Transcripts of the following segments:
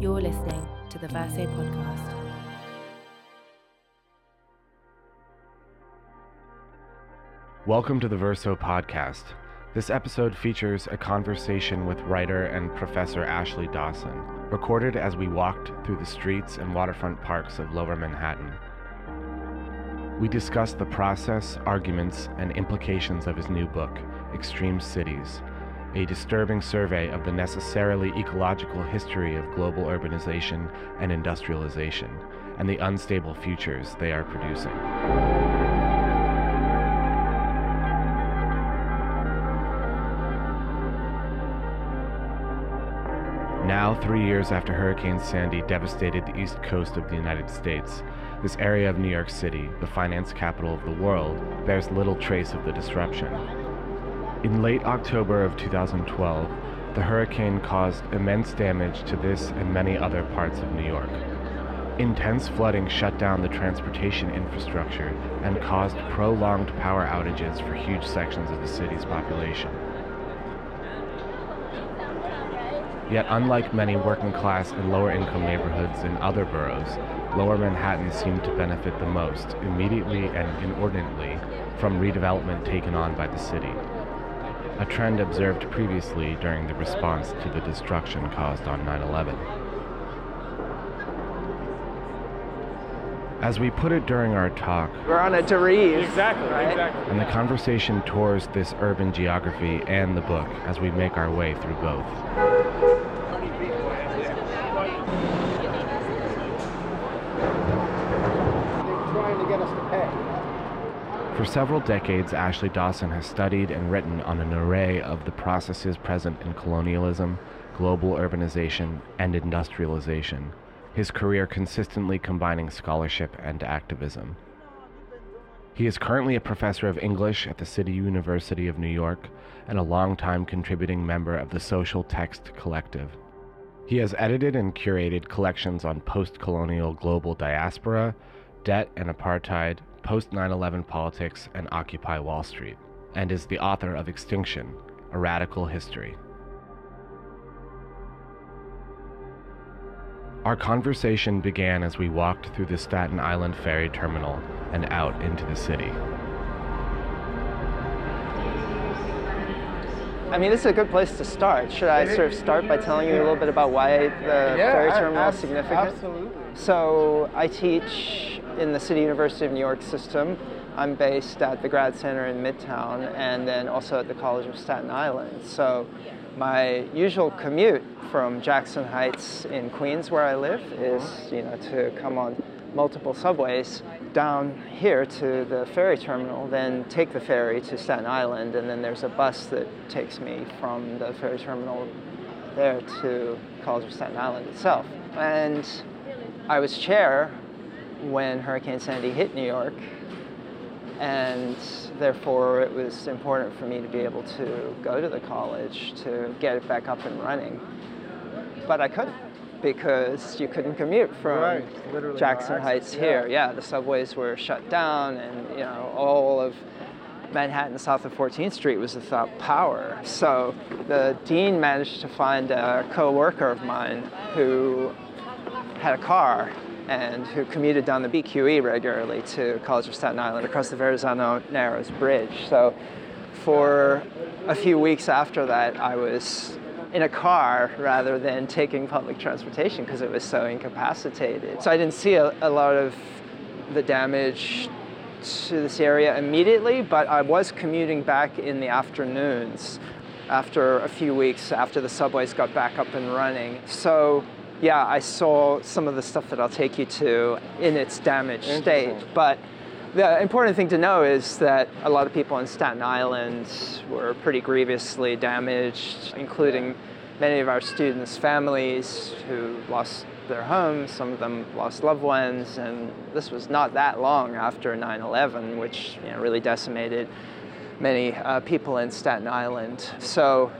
You're listening to the Verso podcast. Welcome to the Verso podcast. This episode features a conversation with writer and professor Ashley Dawson, recorded as we walked through the streets and waterfront parks of lower Manhattan. We discussed the process, arguments, and implications of his new book, Extreme Cities, a disturbing survey of the necessarily ecological history of global urbanization and industrialization, and the unstable futures they are producing. Now, three years after Hurricane Sandy devastated the east coast of the United States, this area of New York City, the finance capital of the world, bears little trace of the disruption. In late October of 2012, the hurricane caused immense damage to this and many other parts of New York. Intense flooding shut down the transportation infrastructure and caused prolonged power outages for huge sections of the city's population. Yet, unlike many working class and lower income neighborhoods in other boroughs, lower Manhattan seemed to benefit the most, immediately and inordinately, from redevelopment taken on by the city. A trend observed previously during the response to the destruction caused on 9 11. As we put it during our talk, We're on a Derive. Exactly, right? exactly. and the conversation tours this urban geography and the book as we make our way through both. trying to get us to pay. For several decades, Ashley Dawson has studied and written on an array of the processes present in colonialism, global urbanization, and industrialization, his career consistently combining scholarship and activism. He is currently a professor of English at the City University of New York and a longtime contributing member of the Social Text Collective. He has edited and curated collections on post colonial global diaspora, debt and apartheid, post 9 11 politics, and Occupy Wall Street, and is the author of Extinction A Radical History. Our conversation began as we walked through the Staten Island ferry terminal and out into the city. I mean, this is a good place to start. Should I sort of start by telling you a little bit about why the ferry terminal is significant? Absolutely. So, I teach in the City University of New York system. I'm based at the Grad Center in Midtown and then also at the College of Staten Island. So, my usual commute from Jackson Heights in Queens, where I live, is you know to come on multiple subways down here to the ferry terminal, then take the ferry to Staten Island, and then there's a bus that takes me from the ferry terminal there to College of Staten Island itself. And I was chair when Hurricane Sandy hit New York, and therefore it was important for me to be able to go to the college to get it back up and running. But I couldn't because you couldn't commute from Right, Jackson Heights yeah. here. Yeah, the subways were shut down, and you know all of Manhattan south of 14th Street was without power. So the dean managed to find a co-worker of mine who had a car and who commuted down the BQE regularly to College of Staten Island across the Verrazano Narrows Bridge. So for a few weeks after that, I was in a car rather than taking public transportation because it was so incapacitated. So I didn't see a, a lot of the damage to this area immediately, but I was commuting back in the afternoons after a few weeks after the subways got back up and running. So yeah, I saw some of the stuff that I'll take you to in its damaged state. But the important thing to know is that a lot of people in Staten Island were pretty grievously damaged, including many of our students' families who lost their homes, some of them lost loved ones, and this was not that long after 9 11, which you know, really decimated many uh, people in Staten Island. So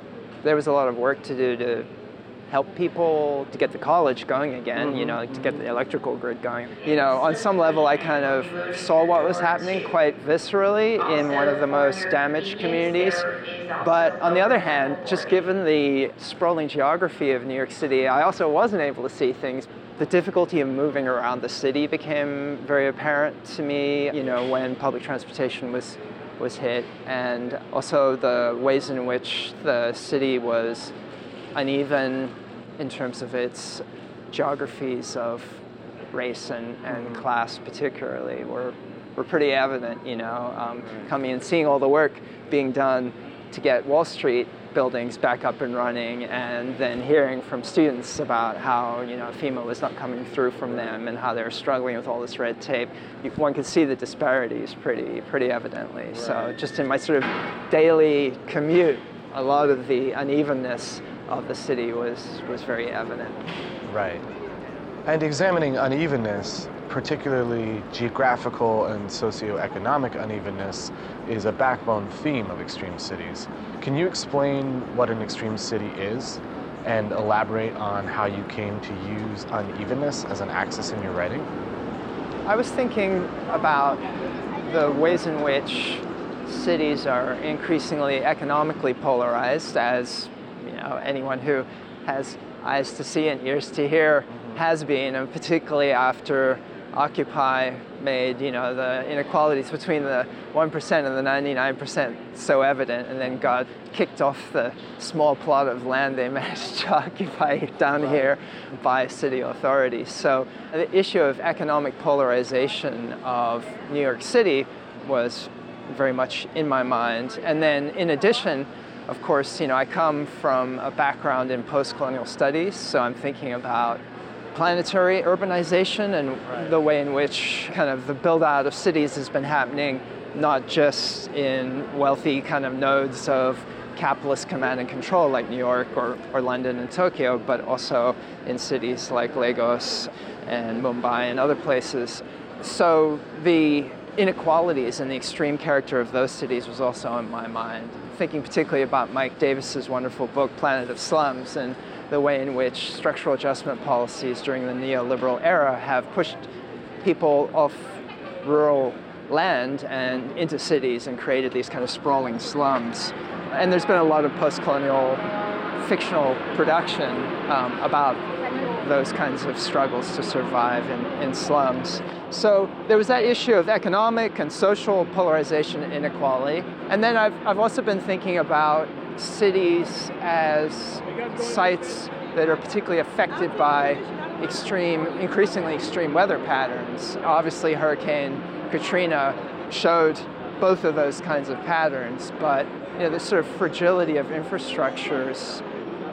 there was a lot of work to do to help people to get the college going again, you mm-hmm. know, to get the electrical grid going. You know, on some level, I kind of saw what was happening quite viscerally in one of the most damaged communities. But on the other hand, just given the sprawling geography of New York City, I also wasn't able to see things the difficulty of moving around the city became very apparent to me, you know, when public transportation was was hit and also the ways in which the city was uneven in terms of its geographies of race and, and mm-hmm. class particularly were, were pretty evident, you know, um, coming and seeing all the work being done to get Wall Street buildings back up and running and then hearing from students about how you know FEMA was not coming through from them and how they're struggling with all this red tape you, one could see the disparities pretty pretty evidently right. so just in my sort of daily commute a lot of the unevenness of the city was, was very evident. Right. And examining unevenness, particularly geographical and socioeconomic unevenness, is a backbone theme of extreme cities. Can you explain what an extreme city is and elaborate on how you came to use unevenness as an axis in your writing? I was thinking about the ways in which cities are increasingly economically polarized as know, anyone who has eyes to see and ears to hear mm-hmm. has been, and particularly after Occupy made you know the inequalities between the 1% and the 99% so evident, and then got kicked off the small plot of land they managed to occupy down right. here by city authorities. So the issue of economic polarization of New York City was very much in my mind, and then in addition of course, you know, I come from a background in post-colonial studies, so I'm thinking about planetary urbanization and right. the way in which kind of the build out of cities has been happening not just in wealthy kind of nodes of capitalist command and control like New York or, or London and Tokyo, but also in cities like Lagos and Mumbai and other places. So the inequalities and the extreme character of those cities was also on my mind thinking particularly about Mike Davis's wonderful book, Planet of Slums, and the way in which structural adjustment policies during the neoliberal era have pushed people off rural land and into cities and created these kind of sprawling slums. And there's been a lot of post colonial fictional production um, about those kinds of struggles to survive in, in slums. So there was that issue of economic and social polarization and inequality. And then I've, I've also been thinking about cities as sites that are particularly affected by extreme, increasingly extreme weather patterns. Obviously, Hurricane Katrina showed both of those kinds of patterns, but you know, the sort of fragility of infrastructures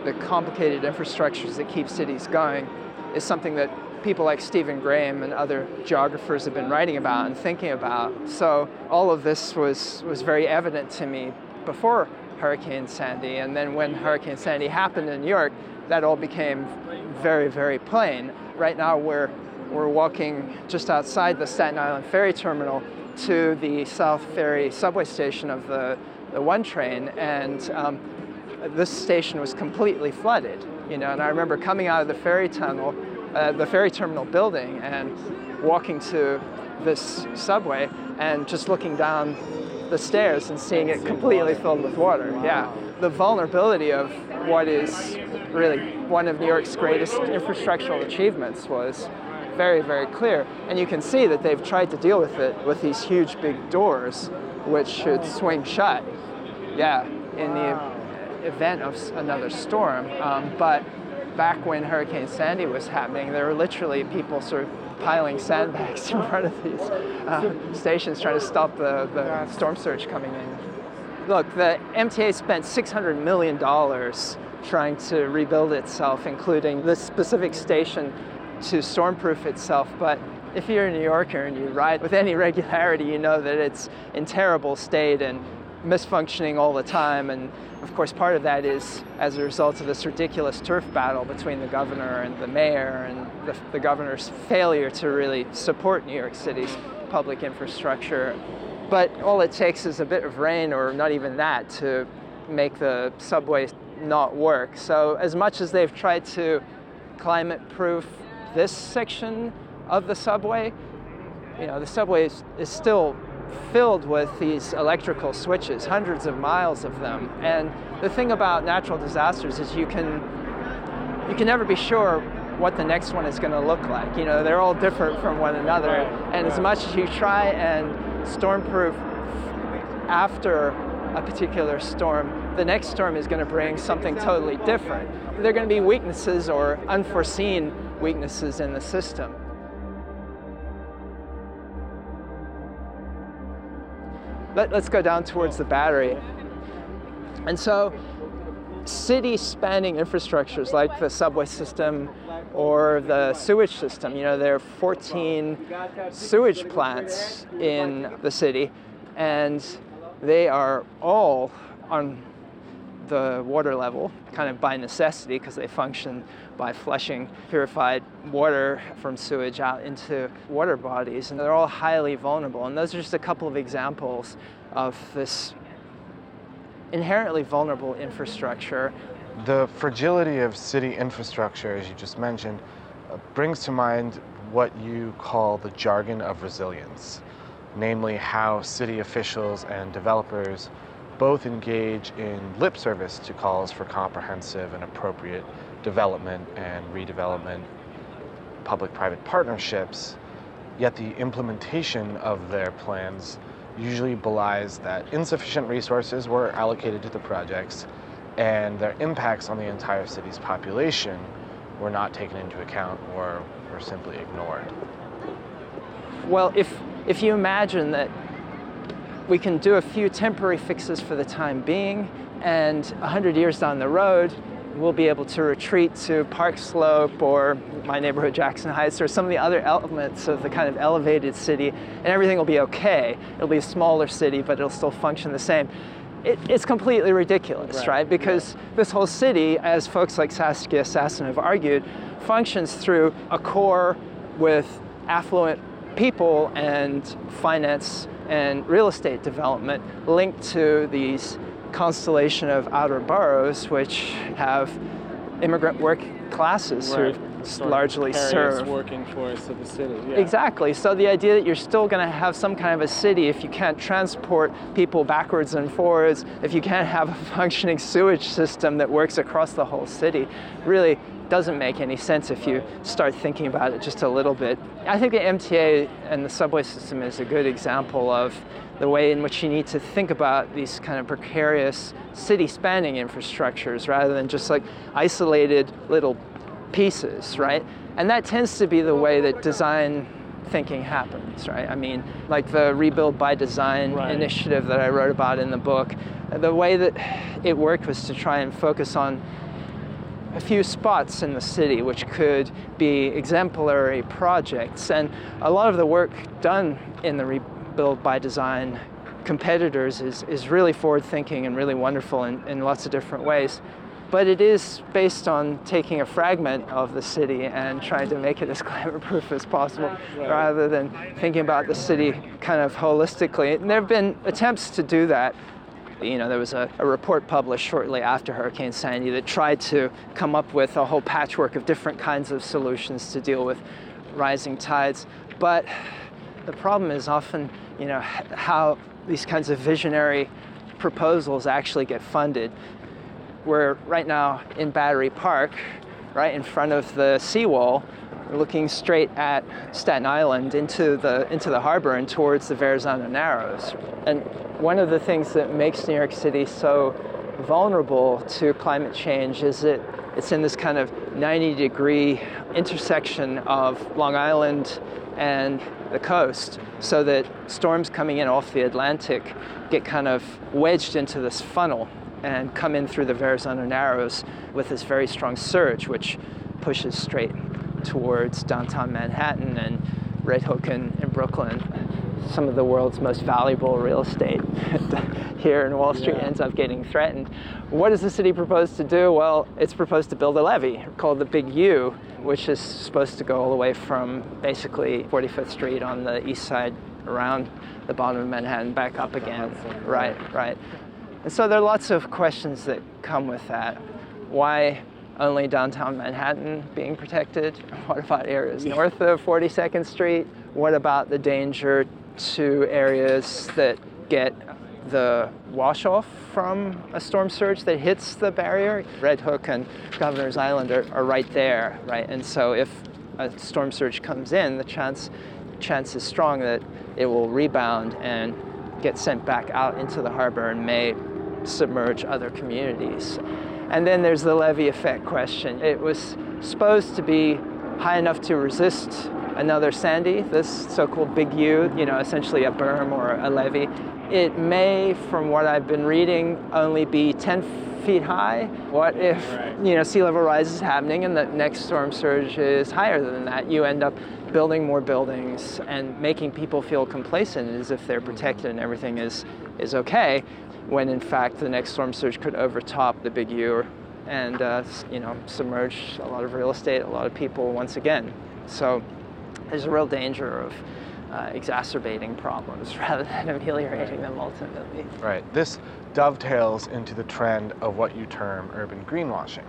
the complicated infrastructures that keep cities going is something that people like Stephen Graham and other geographers have been writing about and thinking about. So all of this was, was very evident to me before Hurricane Sandy. And then when Hurricane Sandy happened in New York, that all became very, very plain. Right now we're, we're walking just outside the Staten Island ferry terminal to the South Ferry subway station of the, the one train. And um, this station was completely flooded, you know, and I remember coming out of the ferry tunnel, uh, the ferry terminal building and walking to this subway and just looking down the stairs and seeing it completely filled with water. Yeah. The vulnerability of what is really one of New York's greatest infrastructural achievements was very, very clear. And you can see that they've tried to deal with it with these huge big doors, which should swing shut. Yeah, in the event of another storm. Um, but back when Hurricane Sandy was happening, there were literally people sort of piling sandbags in front of these uh, stations trying to stop the, the storm surge coming in. Look, the MTA spent $600 million trying to rebuild itself, including this specific station to stormproof itself. But if you're a New Yorker and you ride with any regularity, you know that it's in terrible state and misfunctioning all the time. And of course, part of that is as a result of this ridiculous turf battle between the governor and the mayor, and the, the governor's failure to really support New York City's public infrastructure. But all it takes is a bit of rain, or not even that, to make the subway not work. So, as much as they've tried to climate proof this section of the subway, you know, the subway is, is still filled with these electrical switches, hundreds of miles of them. And the thing about natural disasters is you can you can never be sure what the next one is going to look like. You know, they're all different from one another. And as much as you try and stormproof after a particular storm, the next storm is going to bring something totally different. There are going to be weaknesses or unforeseen weaknesses in the system. Let, us go down towards the battery. And so, city spanning infrastructures like the subway system or the sewage system, you know, there are 14 sewage plants in the city, and they are all on the water level, kind of by necessity, because they function by flushing purified water from sewage out into water bodies, and they're all highly vulnerable. And those are just a couple of examples of this inherently vulnerable infrastructure. The fragility of city infrastructure, as you just mentioned, uh, brings to mind what you call the jargon of resilience, namely how city officials and developers both engage in lip service to calls for comprehensive and appropriate development and redevelopment, public private partnerships, yet the implementation of their plans usually belies that insufficient resources were allocated to the projects and their impacts on the entire city's population were not taken into account or were simply ignored. Well, if, if you imagine that we can do a few temporary fixes for the time being, and 100 years down the road, we'll be able to retreat to Park Slope or my neighborhood, Jackson Heights, or some of the other elements of the kind of elevated city, and everything will be okay. It'll be a smaller city, but it'll still function the same. It, it's completely ridiculous, right? right? Because this whole city, as folks like Saskia Sassen have argued, functions through a core with affluent people and finance and real estate development linked to these constellation of outer boroughs which have immigrant work classes right. who sort largely serve working force of the city. Yeah. Exactly. So the idea that you're still going to have some kind of a city if you can't transport people backwards and forwards, if you can't have a functioning sewage system that works across the whole city, really doesn't make any sense if you start thinking about it just a little bit. I think the MTA and the subway system is a good example of the way in which you need to think about these kind of precarious city spanning infrastructures rather than just like isolated little pieces, right? And that tends to be the way that design thinking happens, right? I mean, like the Rebuild by Design right. initiative that I wrote about in the book, the way that it worked was to try and focus on a few spots in the city which could be exemplary projects. And a lot of the work done in the Rebuild by Design competitors is, is really forward thinking and really wonderful in, in lots of different ways. But it is based on taking a fragment of the city and trying to make it as climate proof as possible rather than thinking about the city kind of holistically. And there have been attempts to do that you know, there was a, a, report published shortly after Hurricane Sandy that tried to come up with a whole patchwork of different kinds of solutions to deal with rising tides. But the problem is often, you know, how these kinds of visionary proposals actually get funded. We're right now in Battery Park, right in front of the seawall, looking straight at Staten Island into the into the harbor and towards the Verrazano Narrows. And one of the things that makes New York City so vulnerable to climate change is that it's in this kind of 90 degree intersection of Long Island and the coast, so that storms coming in off the Atlantic get kind of wedged into this funnel and come in through the Verrazano Narrows with this very strong surge, which pushes straight towards downtown Manhattan and Red Hook and, and Brooklyn. Some of the world's most valuable real estate here in Wall Street yeah. ends up getting threatened. What does the city propose to do? Well, it's proposed to build a levee called the Big U, which is supposed to go all the way from basically 45th Street on the east side around the bottom of Manhattan back up again. Right, right. And so there are lots of questions that come with that. Why only downtown Manhattan being protected? What about areas north of 42nd Street? What about the danger to areas that get the wash off from a storm surge that hits the barrier? Red Hook and Governor's Island are, are right there, right? And so if a storm surge comes in, the chance chance is strong that it will rebound and get sent back out into the harbor and may submerge other communities. And then there's the levee effect question. It was supposed to be high enough to resist another Sandy, this so-called Big U, you know, essentially a berm or a levee. It may, from what I've been reading, only be 10 feet high. What if, Right. you know, sea level rise is happening and the next storm surge is higher than that? You end up building more buildings and making people feel complacent as if they're protected and everything is, is okay, when in fact the next storm surge could overtop the Big U and, uh, you know, submerge a lot of real estate, a lot of people once again. So there's a real danger of uh, exacerbating problems rather than ameliorating them ultimately. Right. This dovetails into the trend of what you term urban greenwashing.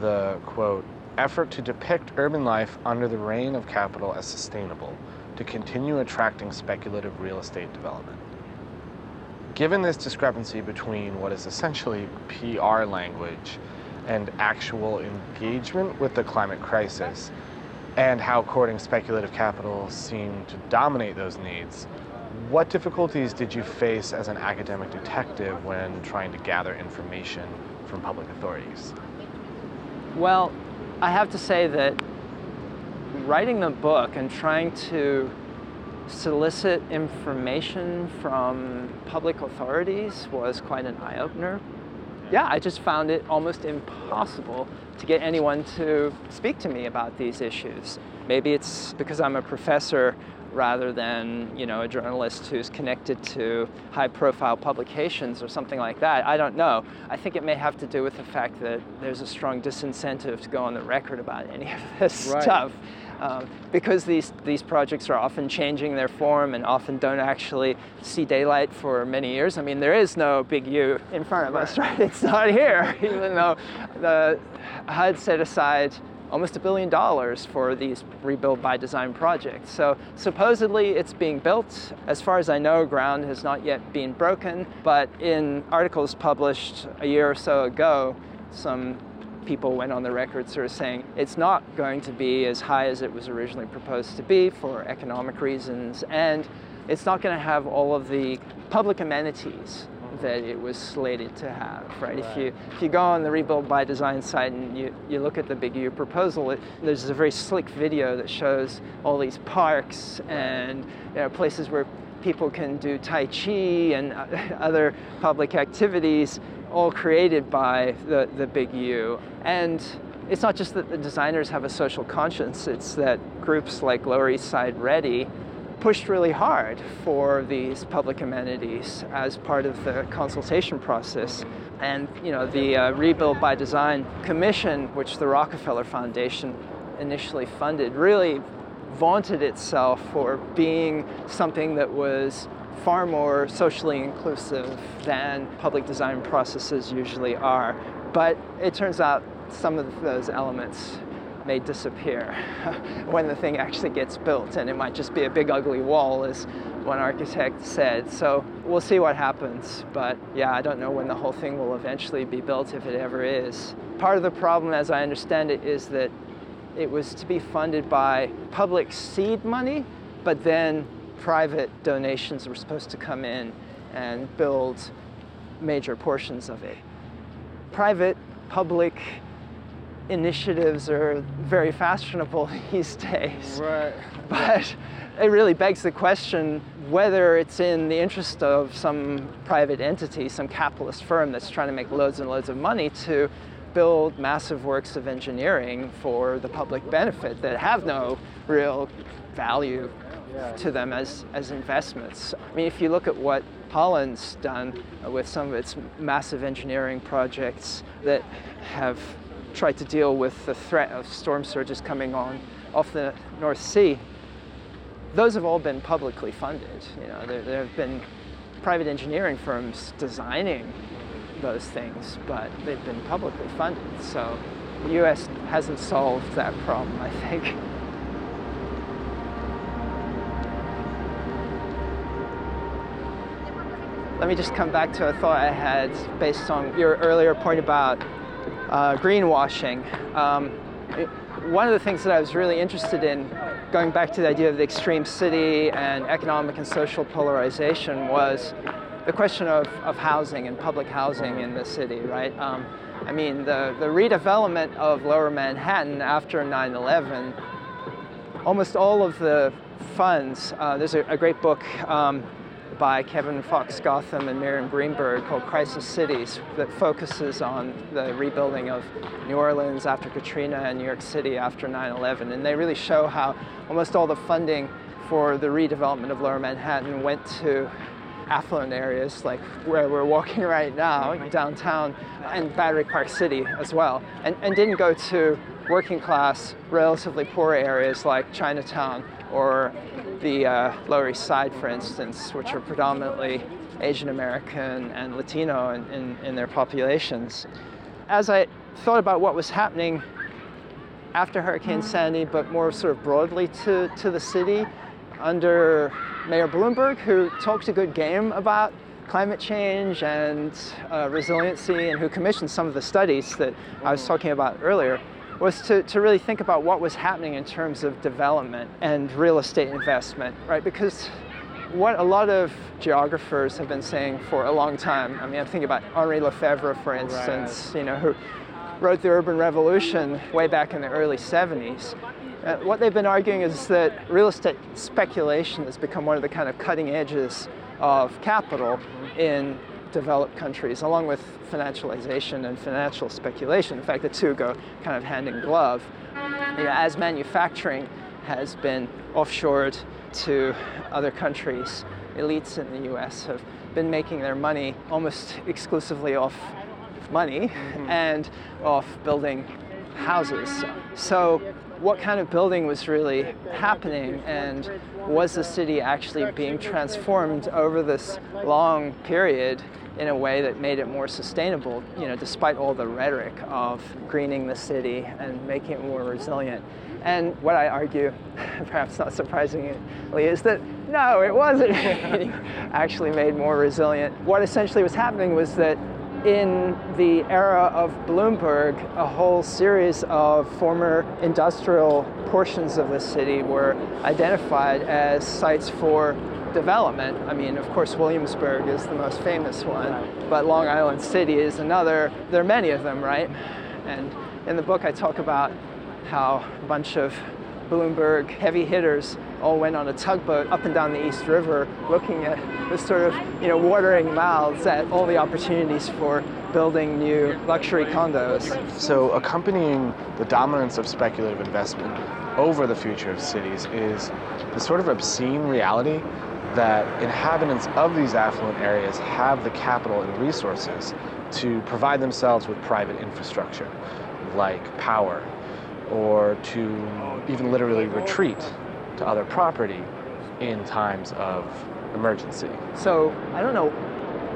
The quote, effort to depict urban life under the reign of capital as sustainable to continue attracting speculative real estate development. Given this discrepancy between what is essentially PR language and actual engagement with the climate crisis, and how courting speculative capital seemed to dominate those needs, what difficulties did you face as an academic detective when trying to gather information from public authorities? Well, I have to say that writing the book and trying to solicit information from public authorities was quite an eye opener. Yeah, I just found it almost impossible to get anyone to speak to me about these issues. Maybe it's because I'm a professor rather than, you know, a journalist who's connected to high-profile publications or something like that. I don't know. I think it may have to do with the fact that there's a strong disincentive to go on the record about any of this Right. stuff um, because these, these projects are often changing their form and often don't actually see daylight for many years. I mean, there is no big U in front of us, right? It's not here, even though the HUD set aside almost a billion dollars for these rebuild by design projects. So supposedly it's being built. As far as I know, ground has not yet been broken, but in articles published a year or so ago, some people went on the record sort of saying it's not going to be as high as it was originally proposed to be for economic reasons, and it's not going to have all of the public amenities that it was slated to have, right? If you if you go on the Rebuild by Design site and you, you look at the Big U proposal, it, there's a very slick video that shows all these parks and you know, places where people can do Tai Chi and uh, other public activities, all created by the, the Big U. And it's not just that the designers have a social conscience, it's that groups like Lower East Side Ready pushed really hard for these public amenities as part of the consultation process. And you know, the uh, Rebuild by Design Commission, which the Rockefeller Foundation initially funded, really vaunted itself for being something that was far more socially inclusive than public design processes usually are. But it turns out some of those elements may disappear when the thing actually gets built, and it might just be a big ugly wall, as one architect said. So we'll see what happens. But yeah, I don't know when the whole thing will eventually be built, if it ever is. Part of the problem, as I understand it, is that it was to be funded by public seed money, but then private donations were supposed to come in and build major portions of it. Private, public initiatives are very fashionable these days. Right. But it really begs the question whether it's in the interest of some private entity, some capitalist firm that's trying to make loads and loads of money to build massive works of engineering for the public benefit that have no real value to them as, as investments. I mean, if you look at what Holland's done with some of its massive engineering projects that have tried to deal with the threat of storm surges coming on off the North Sea, those have all been publicly funded. You know, there, there have been private engineering firms designing those things, but they've been publicly funded. So the US hasn't solved that problem, I think. Let me just come back to a thought I had based on your earlier point about uh, greenwashing. Um, it, one of the things that I was really interested in, going back to the idea of the extreme city and economic and social polarization, was the question of, of housing and public housing in the city, right? Um, I mean, the, the redevelopment of lower Manhattan after 9 11, almost all of the funds, uh, there's a, a, great book. Um, by Kevin Fox Gotham and Miriam Greenberg called Crisis Cities that focuses on the rebuilding of New Orleans after Katrina and New York City after 9 11. And they really show how almost all the funding for the redevelopment of lower Manhattan went to affluent areas like where we're walking right now, downtown, and Battery Park City as well, and, and didn't go to working class, relatively poor areas like Chinatown or the uh, Lower East Side, for instance, which are predominantly Asian American and Latino in, in, in, their populations. As I thought about what was happening after Hurricane Sandy, but more sort of broadly to, to the city, under Mayor Bloomberg, who talked a good game about climate change and uh, resiliency and who commissioned some of the studies that I was talking about earlier, was to, to really think about what was happening in terms of development and real estate investment, right? Because what a lot of geographers have been saying for a long time, I mean, I'm thinking about Henri Lefebvre, for instance, right. you know, who wrote The Urban Revolution way back in the early 70s. Uh, what they've been arguing is that real estate speculation has become one of the kind of cutting edges of capital in developed countries, along with financialization and financial speculation. In fact, the two go kind of hand in glove. You know, as manufacturing has been offshored to other countries, elites in the US have been making their money almost exclusively off money mm-hmm. and off building houses. So what kind of building was really happening and was the city actually being transformed over this long period in a way that made it more sustainable, you know, despite all the rhetoric of greening the city and making it more resilient. And what I argue, perhaps not surprisingly, is that no, it wasn't actually made more resilient. What essentially was happening was that in the era of Bloomberg, a whole series of former industrial portions of the city were identified as sites for development. I mean, of course, Williamsburg is the most famous one, but Long Island City is another. There are many of them, right? And in the book, I talk about how a bunch of Bloomberg heavy hitters all went on a tugboat up and down the East River looking at the sort of, you know, watering mouths at all the opportunities for building new luxury condos. So, accompanying the dominance of speculative investment over the future of cities is the sort of obscene reality that inhabitants of these affluent areas have the capital and resources to provide themselves with private infrastructure like power or to even literally retreat to other property in times of emergency. So I don't know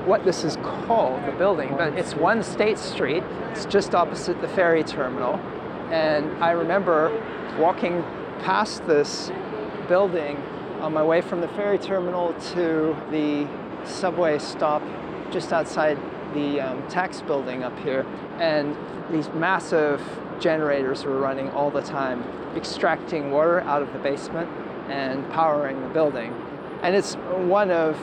what this is called, the building, but it's one State Street. It's just opposite the ferry terminal. And I remember walking past this building on my way from the ferry terminal to the subway stop just outside the um, tax building up here. And these massive generators were running all the time, extracting water out of the basement and powering the building. And it's one of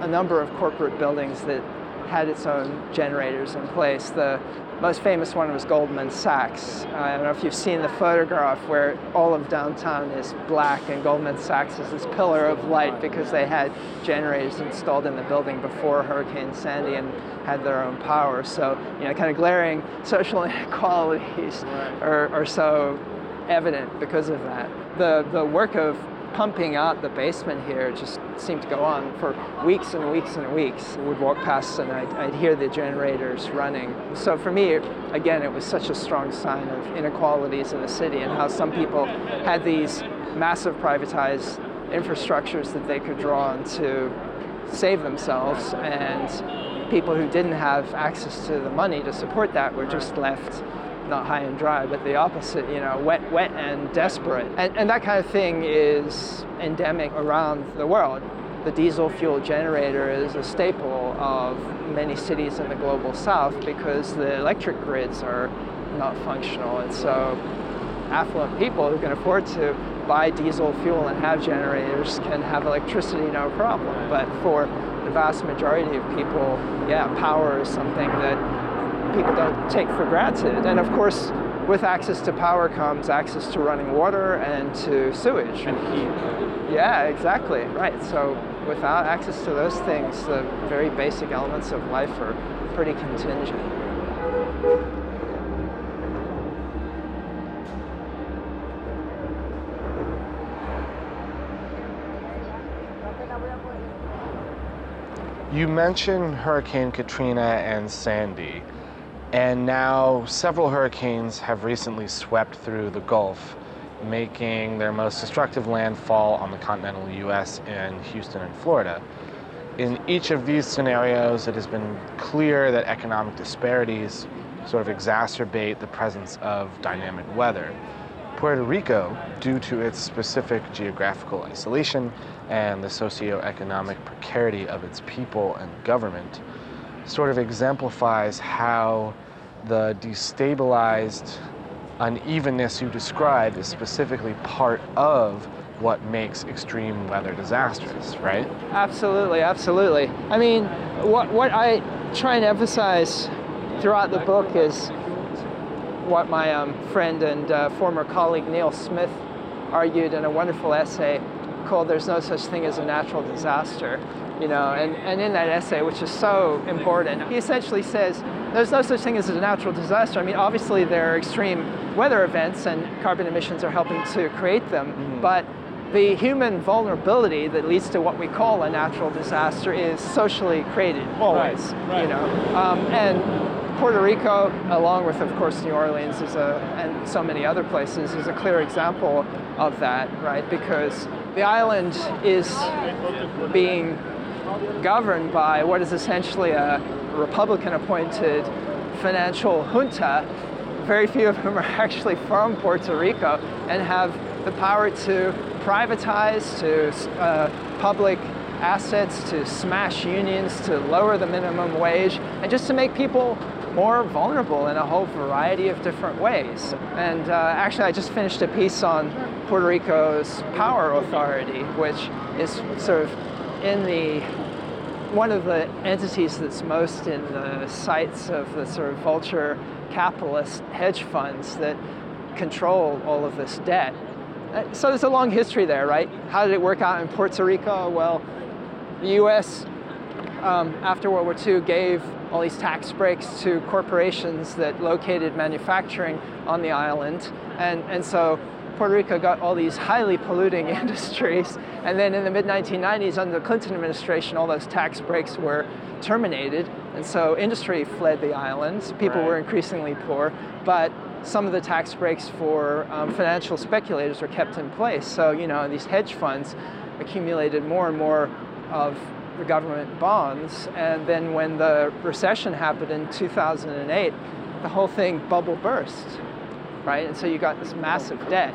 a number of corporate buildings that had its own generators in place. The most famous one was Goldman Sachs. Uh, I don't know if you've seen the photograph where all of downtown is black and Goldman Sachs is this pillar of light because they had generators installed in the building before Hurricane Sandy and had their own power. So, you know, kind of glaring social inequalities are, are so evident because of that. The, the work of pumping out the basement here just seemed to go on for weeks and weeks and weeks. We would walk past and I'd, I'd hear the generators running. So for me, again, it was such a strong sign of inequalities in the city and how some people had these massive privatized infrastructures that they could draw on to save themselves, and people who didn't have access to the money to support that were just left not high and dry, but the opposite, you know, wet, wet and desperate. And, and that kind of thing is endemic around the world. The diesel fuel generator is a staple of many cities in the global south because the electric grids are not functional. And so affluent people who can afford to buy diesel fuel and have generators can have electricity no problem. But for the vast majority of people, yeah, power is something that people don't take for granted. And of course, with access to power comes access to running water and to sewage. And heat. Yeah, exactly. Right. So without access to those things, the very basic elements of life are pretty contingent. You mentioned Hurricane Katrina and Sandy, and now several hurricanes have recently swept through the Gulf, making their most destructive landfall on the continental US in Houston and Florida. In each of these scenarios, it has been clear that economic disparities sort of exacerbate the presence of dynamic weather. Puerto Rico, due to its specific geographical isolation and the socioeconomic precarity of its people and government, sort of exemplifies how the destabilized unevenness you describe is specifically part of what makes extreme weather disastrous, right? Absolutely, absolutely. I mean, what, what I try and emphasize throughout the book is what my um, friend and uh, former colleague Neil Smith argued in a wonderful essay called There's No Such Thing as a Natural Disaster. You know, and, and in that essay, which is so important, he essentially says there's no such thing as a natural disaster. I mean, obviously, there are extreme weather events, and carbon emissions are helping to create them, mm-hmm. but the human vulnerability that leads to what we call a natural disaster is socially created always right, right. you know um, and Puerto Rico, along with, of course, New Orleans, is a, and so many other places, is a clear example of that, right? Because the island is being governed by what is essentially a Republican-appointed financial junta. Very few of whom are actually from Puerto Rico and have the power to privatize, to uh, public assets, to smash unions, to lower the minimum wage, and just to make people more vulnerable in a whole variety of different ways. And uh, actually, I just finished a piece on Puerto Rico's power authority, which is sort of in the one of the entities that's most in the sights of the sort of vulture capitalist hedge funds that control all of this debt. Uh, so there's a long history there, right? How did it work out in Puerto Rico? Well, the US, um, after World War II, gave all these tax breaks to corporations that located manufacturing on the island. And, and so Puerto Rico got all these highly polluting industries. And then in the mid 1990s, under the Clinton administration, all those tax breaks were terminated. And so industry fled the islands. People right. were increasingly poor. But some of the tax breaks for um, financial speculators were kept in place. So, you know, these hedge funds accumulated more and more of the government bonds. And then when the recession happened in 2008, the whole thing bubble burst, right? And so you got this massive debt.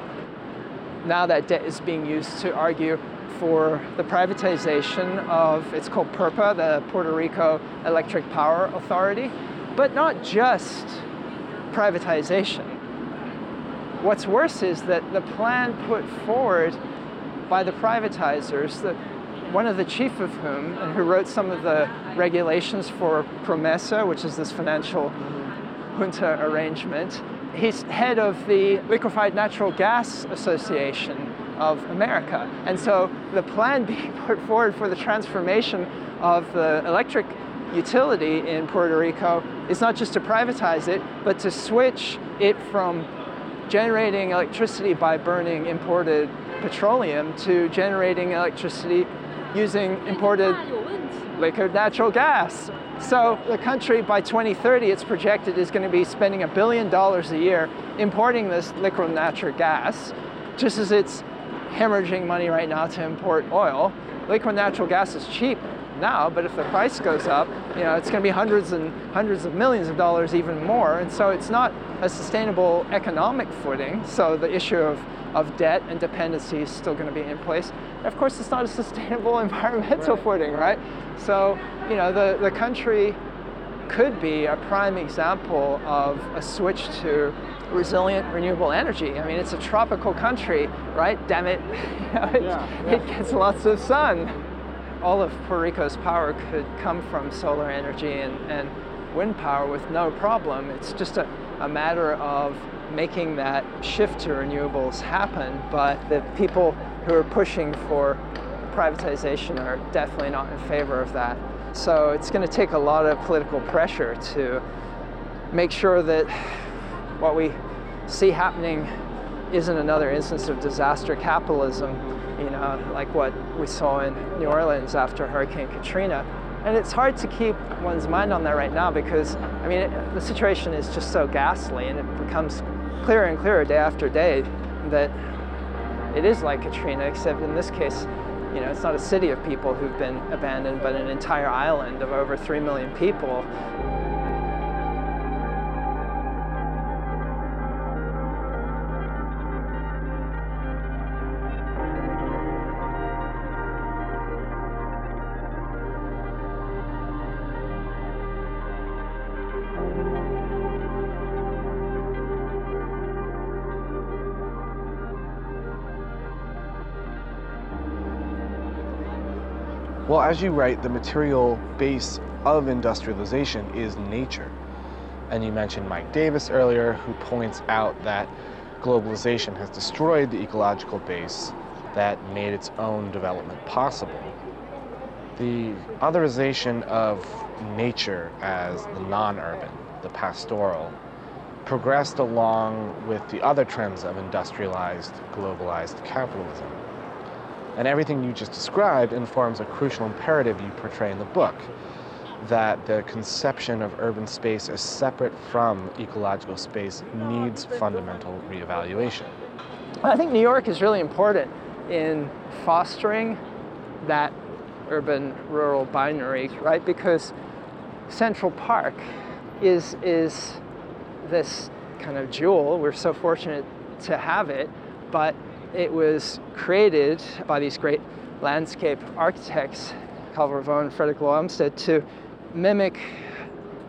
Now that debt is being used to argue for the privatization of, it's called PREPA, the Puerto Rico Electric Power Authority, but not just privatization. What's worse is that the plan put forward by the privatizers, that one of the chief of whom, and who wrote some of the regulations for PROMESA, which is this financial junta arrangement, he's head of the Liquefied Natural Gas Association of America. And so the plan being put forward for the transformation of the electric utility in Puerto Rico is not just to privatize it, but to switch it from generating electricity by burning imported petroleum to generating electricity using imported liquid natural gas. So the country by 2030, it's projected is going to be spending a billion dollars a year importing this liquid natural gas, just as it's hemorrhaging money right now to import oil. Liquid natural gas is cheap now, but if the price goes up, you know, it's going to be hundreds and hundreds of millions of dollars even more. And so it's not a sustainable economic footing. So the issue of, of debt and dependency is still going to be in place. And of course, it's not a sustainable environmental right. footing, right? So, you know, the, the country could be a prime example of a switch to resilient renewable energy. I mean, it's a tropical country, right? Damn it, you know, it, yeah, yeah. it gets lots of sun. All of Puerto Rico's power could come from solar energy and, and wind power with no problem. It's just a, a matter of making that shift to renewables happen. But the people who are pushing for privatization are definitely not in favor of that. So it's going to take a lot of political pressure to make sure that what we see happening isn't another instance of disaster capitalism, you know, like what we saw in New Orleans after Hurricane Katrina. And it's hard to keep one's mind on that right now because, I mean, it, the situation is just so ghastly and it becomes clearer and clearer day after day that it is like Katrina, except in this case, you know, it's not a city of people who've been abandoned, but an entire island of over 3 million people. As you write, the material base of industrialization is nature. And you mentioned Mike Davis earlier, who points out that globalization has destroyed the ecological base that made its own development possible. The otherization of nature as the non urban, the pastoral, progressed along with the other trends of industrialized, globalized capitalism. And everything you just described informs a crucial imperative you portray in the book that the conception of urban space as separate from ecological space needs fundamental reevaluation. I think New York is really important in fostering that urban rural binary, right? Because Central Park is, is this kind of jewel. We're so fortunate to have it, but it was created by these great landscape architects, Calvert Vaux and Frederick Law Olmsted, to mimic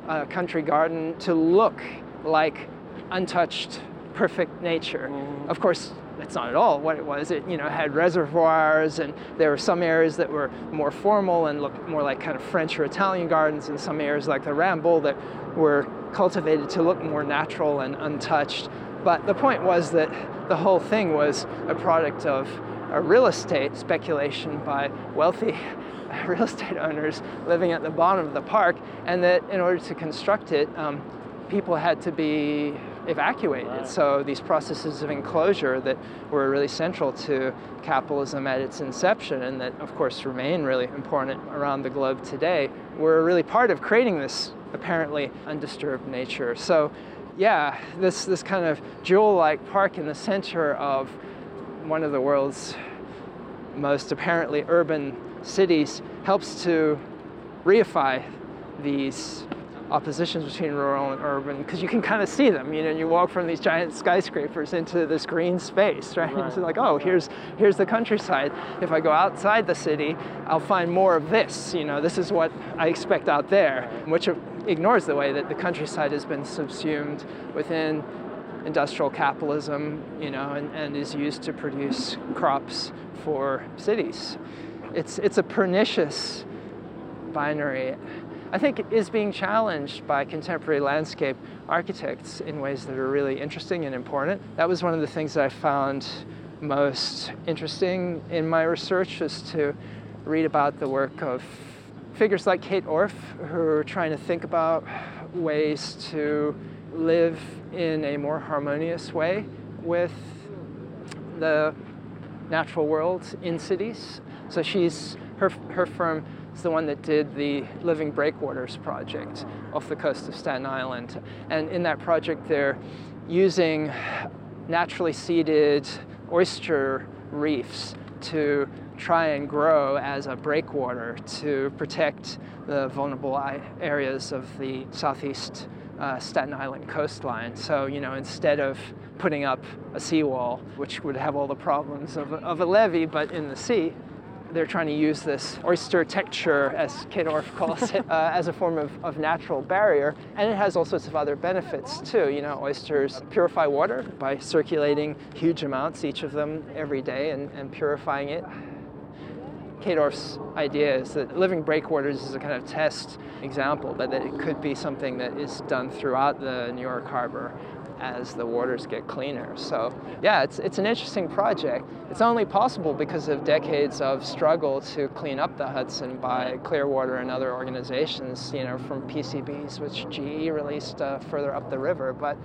a country garden to look like untouched, perfect nature. Mm. Of course, that's not at all what it was. It you know had reservoirs, and there were some areas that were more formal and looked more like kind of French or Italian gardens, and some areas like the Ramble that were cultivated to look more natural and untouched. But the point was that the whole thing was a product of a real estate speculation by wealthy real estate owners living at the bottom of the park, and that in order to construct it, um, people had to be evacuated. Right. So these processes of enclosure that were really central to capitalism at its inception, and that of course remain really important around the globe today, were really part of creating this apparently undisturbed nature. So yeah, this, this kind of jewel-like park in the center of one of the world's most apparently urban cities helps to reify these oppositions between rural and urban because you can kind of see them. You know, you walk from these giant skyscrapers into this green space, right? right. It's like, oh, here's here's the countryside. If I go outside the city, I'll find more of this. You know, this is what I expect out there, which ignores the way that the countryside has been subsumed within industrial capitalism, you know, and, and is used to produce crops for cities. It's, it's a pernicious binary. I think is being challenged by contemporary landscape architects in ways that are really interesting and important. That was one of the things that I found most interesting in my research is to read about the work of figures like Kate Orff, who are trying to think about ways to live in a more harmonious way with the natural world in cities. So she's her her firm is the one that did the Living Breakwaters project off the coast of Staten Island, and in that project they're using naturally seeded oyster reefs to try and grow as a breakwater to protect the vulnerable areas of the southeast uh, Staten Island coastline. So, you know, instead of putting up a seawall, which would have all the problems of, of a levee, but in the sea, they're trying to use this oyster-tecture, as Kate Orff calls it, uh, as a form of, of natural barrier. And it has all sorts of other benefits too. You know, oysters purify water by circulating huge amounts, each of them every day, and, and purifying it. Kate Orff's idea is that living breakwaters is a kind of test example, but that it could be something that is done throughout the New York Harbor as the waters get cleaner. So, yeah, it's, it's an interesting project. It's only possible because of decades of struggle to clean up the Hudson by Clearwater and other organizations, you know, from PCBs, which GE released uh, further up the river. But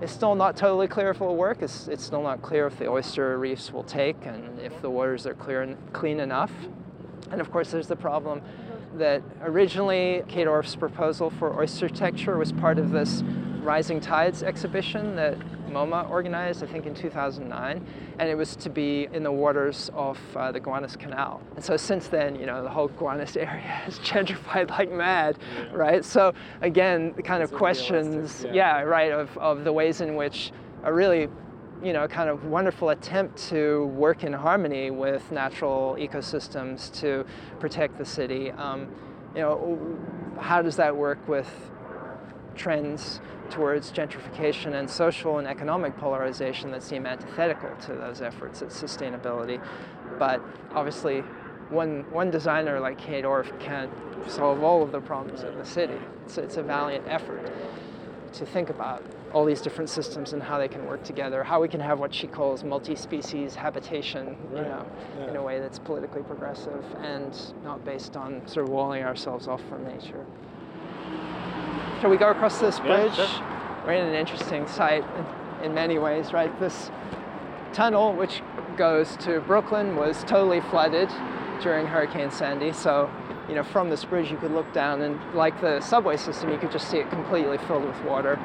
it's still not totally clear if it will work. It's, it's still not clear if the oyster reefs will take and if the waters are clear and clean enough. And of course, there's the problem that originally Kate Orff's proposal for oyster-tecture was part of this Rising Tides exhibition that MoMA organized, I think in 2009, and it was to be in the waters of uh, the Gowanus Canal. And so since then, you know, the whole Gowanus area has gentrified like mad, right? So again, the kind of questions, yeah. yeah. right, of, of the ways in which a really you know, kind of wonderful attempt to work in harmony with natural ecosystems to protect the city. Um, you know, how does that work with trends towards gentrification and social and economic polarization that seem antithetical to those efforts at sustainability? But obviously, one, one designer like Kate Orff can't solve all of the problems of the city. It's, it's a valiant effort to think about all these different systems and how they can work together, how we can have what she calls multi-species habitation, you know, Yeah. in a way that's politically progressive and not based on sort of walling ourselves off from nature. Shall we go across this Yeah, bridge? sure. We're in an interesting site in, in many ways, right? This tunnel, which goes to Brooklyn, was totally flooded during Hurricane Sandy. So, you know, from this bridge, you could look down, and like the subway system, you could just see it completely filled with water.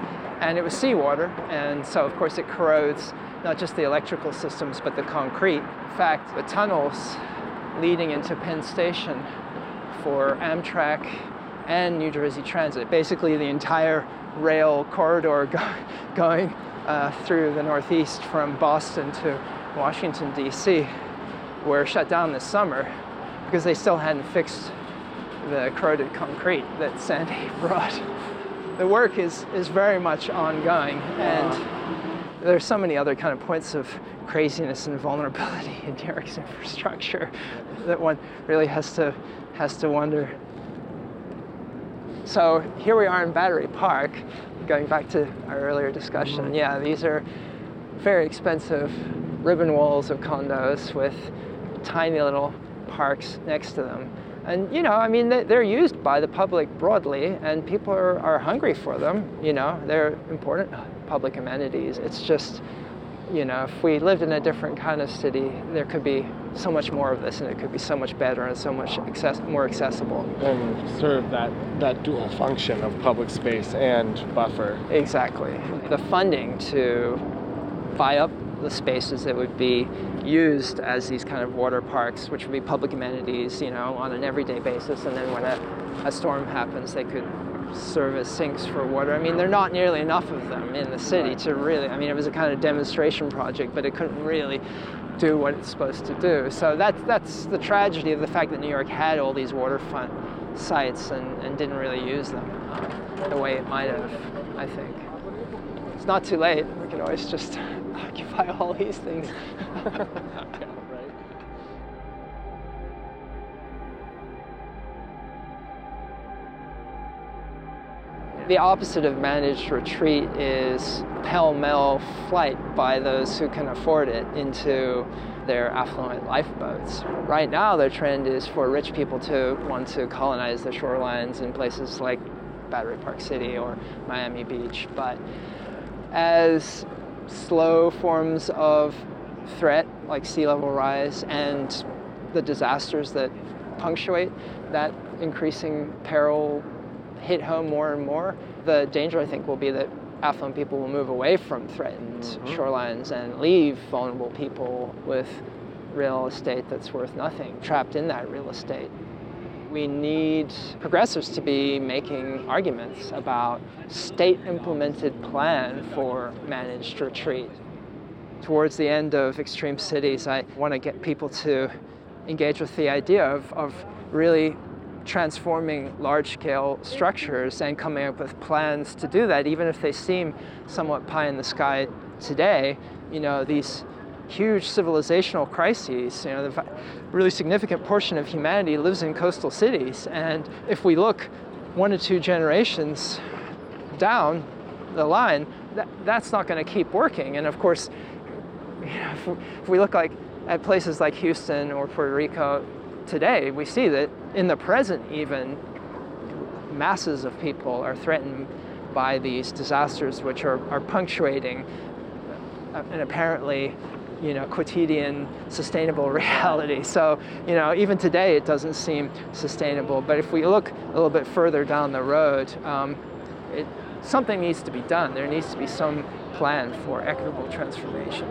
And it was seawater, and so of course it corrodes not just the electrical systems, but the concrete. In fact, the tunnels leading into Penn Station for Amtrak and New Jersey Transit. Basically, the entire rail corridor go- going uh, through the Northeast from Boston to Washington, D.C., were shut down this summer because they still hadn't fixed the corroded concrete that Sandy brought. The work is, is very much ongoing, and there's so many other kind of points of craziness and vulnerability in Derek's infrastructure that one really has to has to wonder. So here we are in Battery Park, going back to our earlier discussion. Mm-hmm. Yeah, these are very expensive ribbon walls of condos with tiny little parks next to them. And you know, I mean, they- they're used by the public broadly, and people are, are hungry for them. You know, they're important public amenities. It's just, you know, if we lived in a different kind of city, there could be so much more of this, and it could be so much better and so much access- more accessible. and serve that, that dual function of public space and buffer. Exactly. The funding to buy up the spaces that would be used as these kind of water parks, which would be public amenities, you know, on an everyday basis, and then when a, a storm happens, they could serve as sinks for water. I mean, there are not nearly enough of them in the city to really, I mean, it was a kind of demonstration project, but it couldn't really do what it's supposed to do. So that's, that's the tragedy of the fact that New York had all these waterfront sites and, and didn't really use them um, the way it might have, I think. It's not too late. We can always just occupy all these things. The opposite of managed retreat is pell mell flight by those who can afford it into their affluent lifeboats. Right now, the trend is for rich people to want to colonize the shorelines in places like Battery Park City or Miami Beach. But as slow forms of threat, like sea level rise, and the disasters that punctuate that increasing peril hit home more and more, the danger I think will be that affluent people will move away from threatened mm-hmm. shorelines and leave vulnerable people with real estate that's worth nothing, trapped in that real estate. We need progressives to be making arguments about state implemented plan for managed retreat. Towards the end of Extreme Cities, I want to get people to engage with the idea of, of really transforming large scale structures and coming up with plans to do that, even if they seem somewhat pie in the sky today. You know, these huge civilizational crises. You know, the really significant portion of humanity lives in coastal cities, and if we look one or two generations down the line, that, that's not going to keep working. And of course, you know, if, if we look like at places like Houston or Puerto Rico today, we see that in the present, even masses of people are threatened by these disasters, which are, are punctuating uh, an apparently you know, quotidian sustainable reality. So, you know, even today it doesn't seem sustainable. But if we look a little bit further down the road, um, it, something needs to be done. There needs to be some plan for equitable transformation.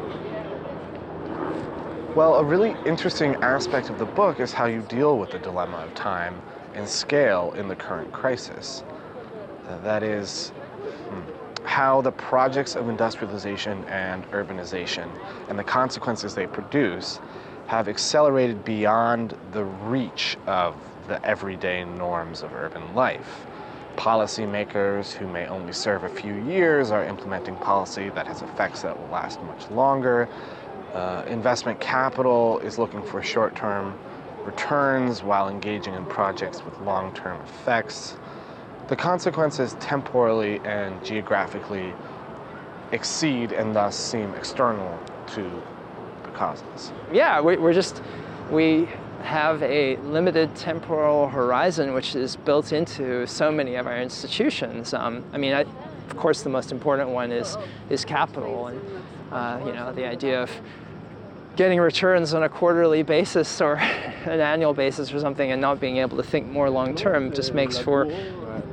Well, a really interesting aspect of the book is how you deal with the dilemma of time and scale in the current crisis. That is, how the projects of industrialization and urbanization and the consequences they produce have accelerated beyond the reach of the everyday norms of urban life. Policymakers who may only serve a few years are implementing policy that has effects that will last much longer uh, investment capital is looking for short term returns while engaging in projects with long term effects. The consequences temporally and geographically exceed and thus seem external to the causes. Yeah, we're just, we have a limited temporal horizon which is built into so many of our institutions. Um, I mean, I, of course, the most important one is, is capital. And uh, you know, the idea of getting returns on a quarterly basis or an annual basis or something and not being able to think more long term just makes for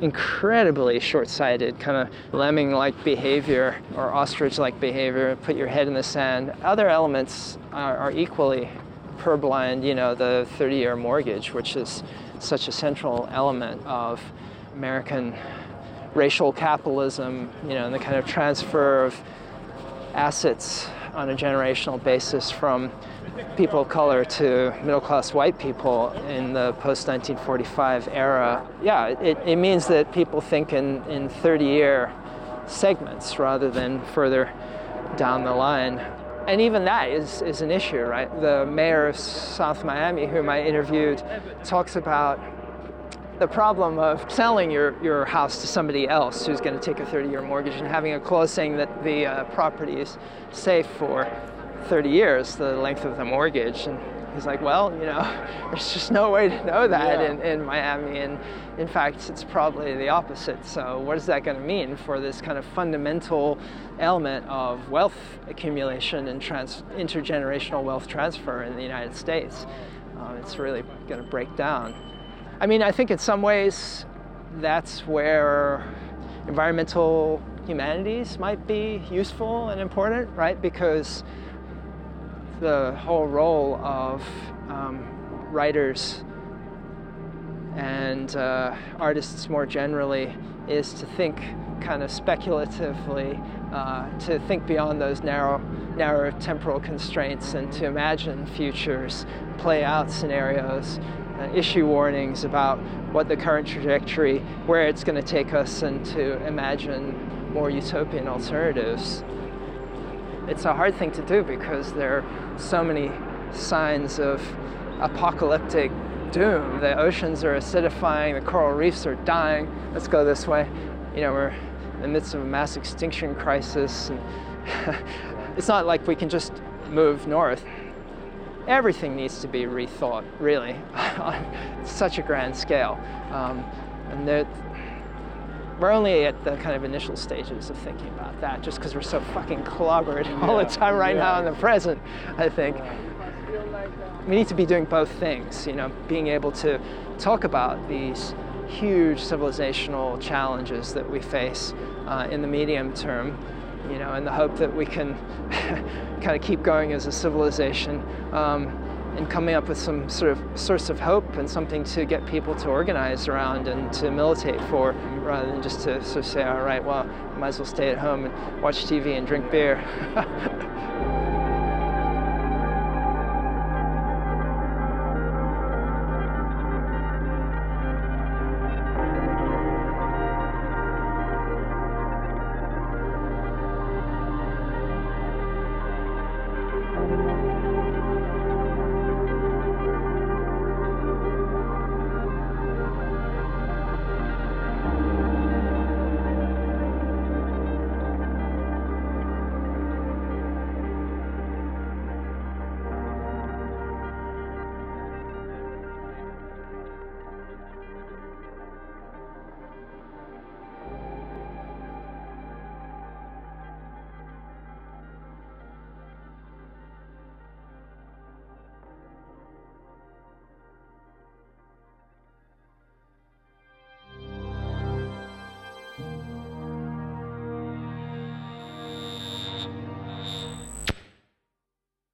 incredibly short-sighted kind of lemming-like behavior or ostrich-like behavior put your head in the sand. Other elements are, are equally purblind you know the 30-year mortgage which is such a central element of american racial capitalism you know and the kind of transfer of assets on a generational basis from people of color to middle class white people in the post 1945 era, yeah, it, it means that people think in, in 30 year segments rather than further down the line. And even that is, is an issue, right? The mayor of South Miami, whom I interviewed, talks about the problem of selling your, your house to somebody else who's going to take a 30 year mortgage and having a clause saying that the uh, property is safe for 30 years, the length of the mortgage. And he's like, well, you know, there's just no way to know that yeah. in, in Miami. And in fact, it's probably the opposite. So, what is that going to mean for this kind of fundamental element of wealth accumulation and trans- intergenerational wealth transfer in the United States? Um, it's really going to break down. I mean, I think in some ways that's where environmental humanities might be useful and important, right? Because the whole role of um, writers and uh, artists more generally is to think kind of speculatively, uh, to think beyond those narrow, narrow temporal constraints and to imagine futures, play out scenarios uh, issue warnings about what the current trajectory, where it's going to take us, and to imagine more utopian alternatives. It's a hard thing to do because there are so many signs of apocalyptic doom. The oceans are acidifying, the coral reefs are dying. Let's go this way. You know, we're in the midst of a mass extinction crisis. And it's not like we can just move north everything needs to be rethought, really, on such a grand scale. Um, and we're only at the kind of initial stages of thinking about that, just because we're so fucking clobbered yeah. all the time right yeah. now in the present, I think. We need to be doing both things, you know, being able to talk about these huge civilizational challenges that we face uh, in the medium term you know, in the hope that we can kind of keep going as a civilization. Um, and coming up with some sort of source of hope and something to get people to organize around and to militate for rather than just to sort of say, all right, well, I might as well stay at home and watch TV and drink beer.